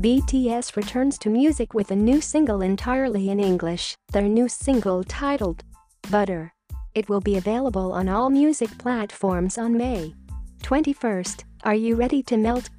BTS returns to music with a new single entirely in English, their new single titled Butter. It will be available on all music platforms on May 21st. Are you ready to melt?